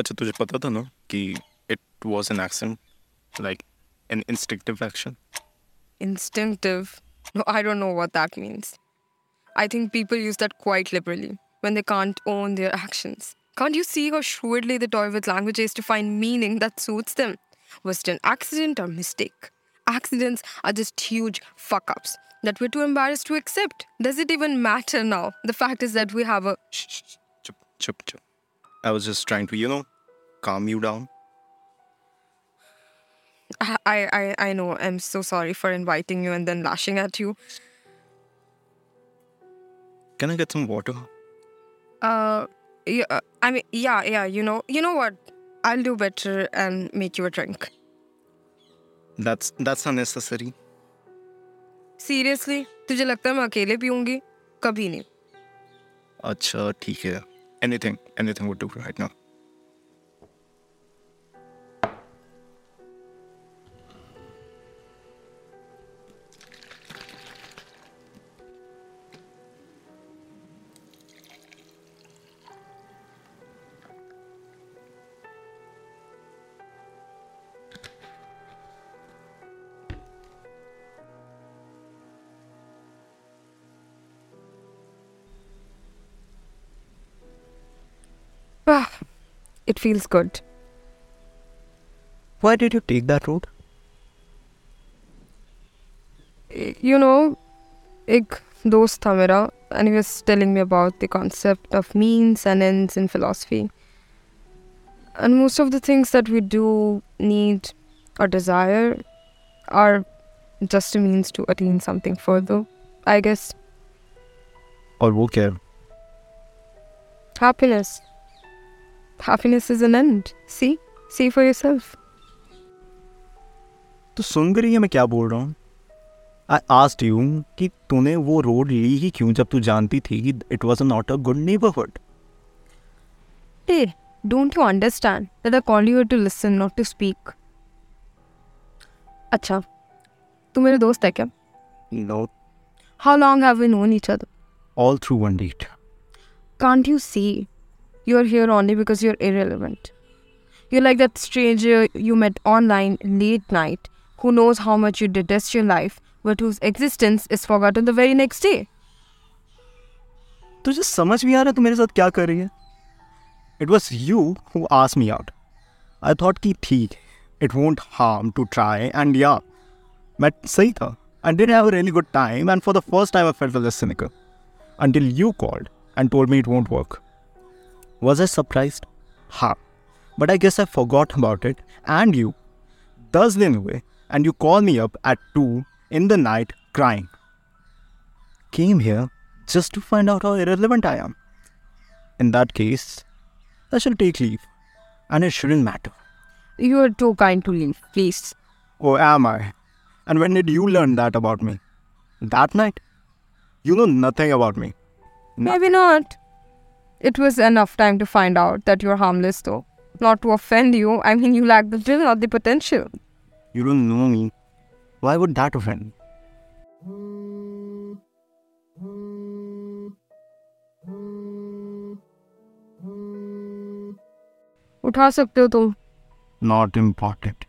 अच्छा तुझे पता था ना कि it was an accident like an instinctive action Instinctive. No, I don't know what that means. I think people use that quite liberally when they can't own their actions. Can't you see how shrewdly they toy with languages to find meaning that suits them? Was it an accident or mistake? Accidents are just huge fuck ups that we're too embarrassed to accept. Does it even matter now? The fact is that we have a. Shh, shh, shh. Chup, chup, chup. I was just trying to, you know, calm you down. I, I, I know. I'm so sorry for inviting you and then lashing at you. Can I get some water? Uh, yeah, I mean, yeah, yeah. You know, you know what? I'll do better and make you a drink. That's that's unnecessary. Seriously, तुझे लगता है मैं अकेले पीऊंगी कभी नहीं अच्छा ठीक है anything anything would do right now It feels good. Why did you take that route? You know, ek dost tha mera, and he was telling me about the concept of means and ends in philosophy. And most of the things that we do need or desire are just a means to attain something further, I guess. Or what care? Happiness. Happiness is an end. See? See for yourself. तू सुन भी रही है मैं क्या बोल रहा हूँ I asked you कि तूने वो रोड ली ही क्यों जब तू जानती थी कि it was not a good neighbourhood Hey, don't you understand that I call you here to listen, not to speak? अच्छा तू मेरे दोस्त है क्या no How long have we known each other? All through one date Can't you see? You're here only because you're irrelevant. You're like that stranger you met online late night who knows how much you detest your life, but whose existence is forgotten the very next day. तुझे समझ भी आ रहा है तू मेरे साथ क्या कर रही है इट वॉज यू हु आस मी आउट आई थॉट कि ठीक it won't harm to try and या मैं सही था I did have a really good time and for the first time I felt list cynical until you called and told me it won't work. Was I surprised? Ha. But I guess I forgot about it and you does win and you call me up at 2 in the night crying. Came here just to find out how irrelevant I am. In that case, I shall take leave and it shouldn't matter. You are too kind to leave, please. Oh, am I? And when did you learn that about me? That night? You know nothing about me. No- Maybe not. It was enough time to find out that you're harmless, though. Not to offend you, I mean, you lack the will, not the potential. You don't know me. Why would that offend? me? उठा सकते हो तुम Not important.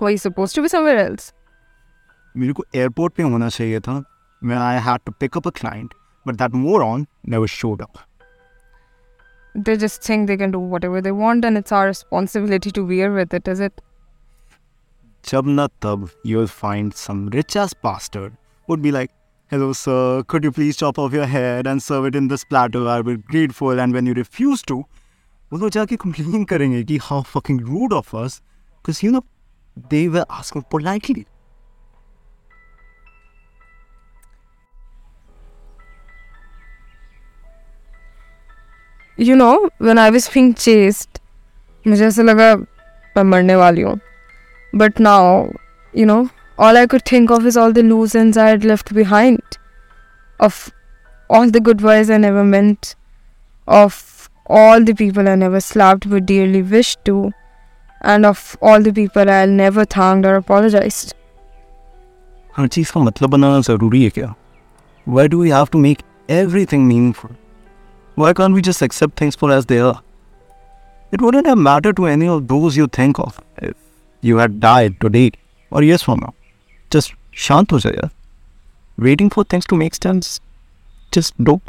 Were you supposed to be somewhere else? मेरे को airport पे होना चाहिए था when I had to pick up a client, but that moron never showed up. They just think they can do whatever they want, and it's our responsibility to bear with it, is it? जब ना तब you'll find some rich ass bastard would be like, Hello, sir, could you please chop off your head and serve it in this platter? I will be grateful. And when you refuse to, वो लोग जाके complain करेंगे कि how fucking rude of us, because you know they were asking politely. You know when I was Phing chest मुझे ऐसा लगा मैं मरने वाली हूँ। But now you know all I could think of is all the loose end I left behind of all the good words I never meant of all the people I never slapped but dearly wish to and of all the people I never thanked और apologized. हर चीज़ का मतलब बनाना ज़रूरी है क्या? Why do you have to make everything meaningful Why can't we just accept things for as they are? it wouldn't have mattered to any of those you think of if you had died today or years from now. Just shant ho jaya. Waiting for things to make sense. Just don't.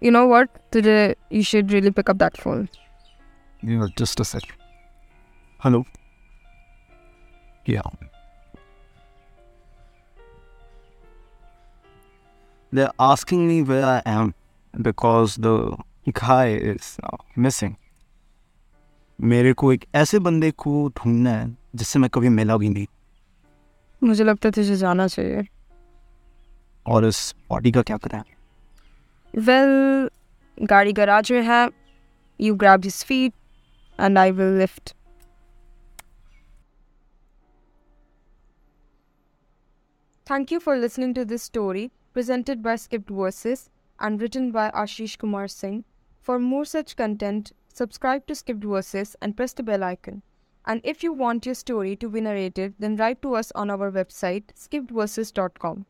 You know what? Today you should really pick up that phone. Yeah, just a sec. Hello. Yeah. They're asking me where I am because the guy is now missing. मेरे को एक ऐसे बंदे को ढूंढना है जिससे मैं कभी मिला भी नहीं मुझे लगता है तुझे जाना चाहिए और इस बॉडी का क्या करें वेल well, गाड़ी गराज में है you grab his feet and I will lift. Thank you for listening to this story presented by Skipped Verses and written by Ashish Kumar Singh. For more such content, subscribe to Skipped Verses and press the bell icon. And if you want your story to be narrated, then write to us on our website skippedverses.com.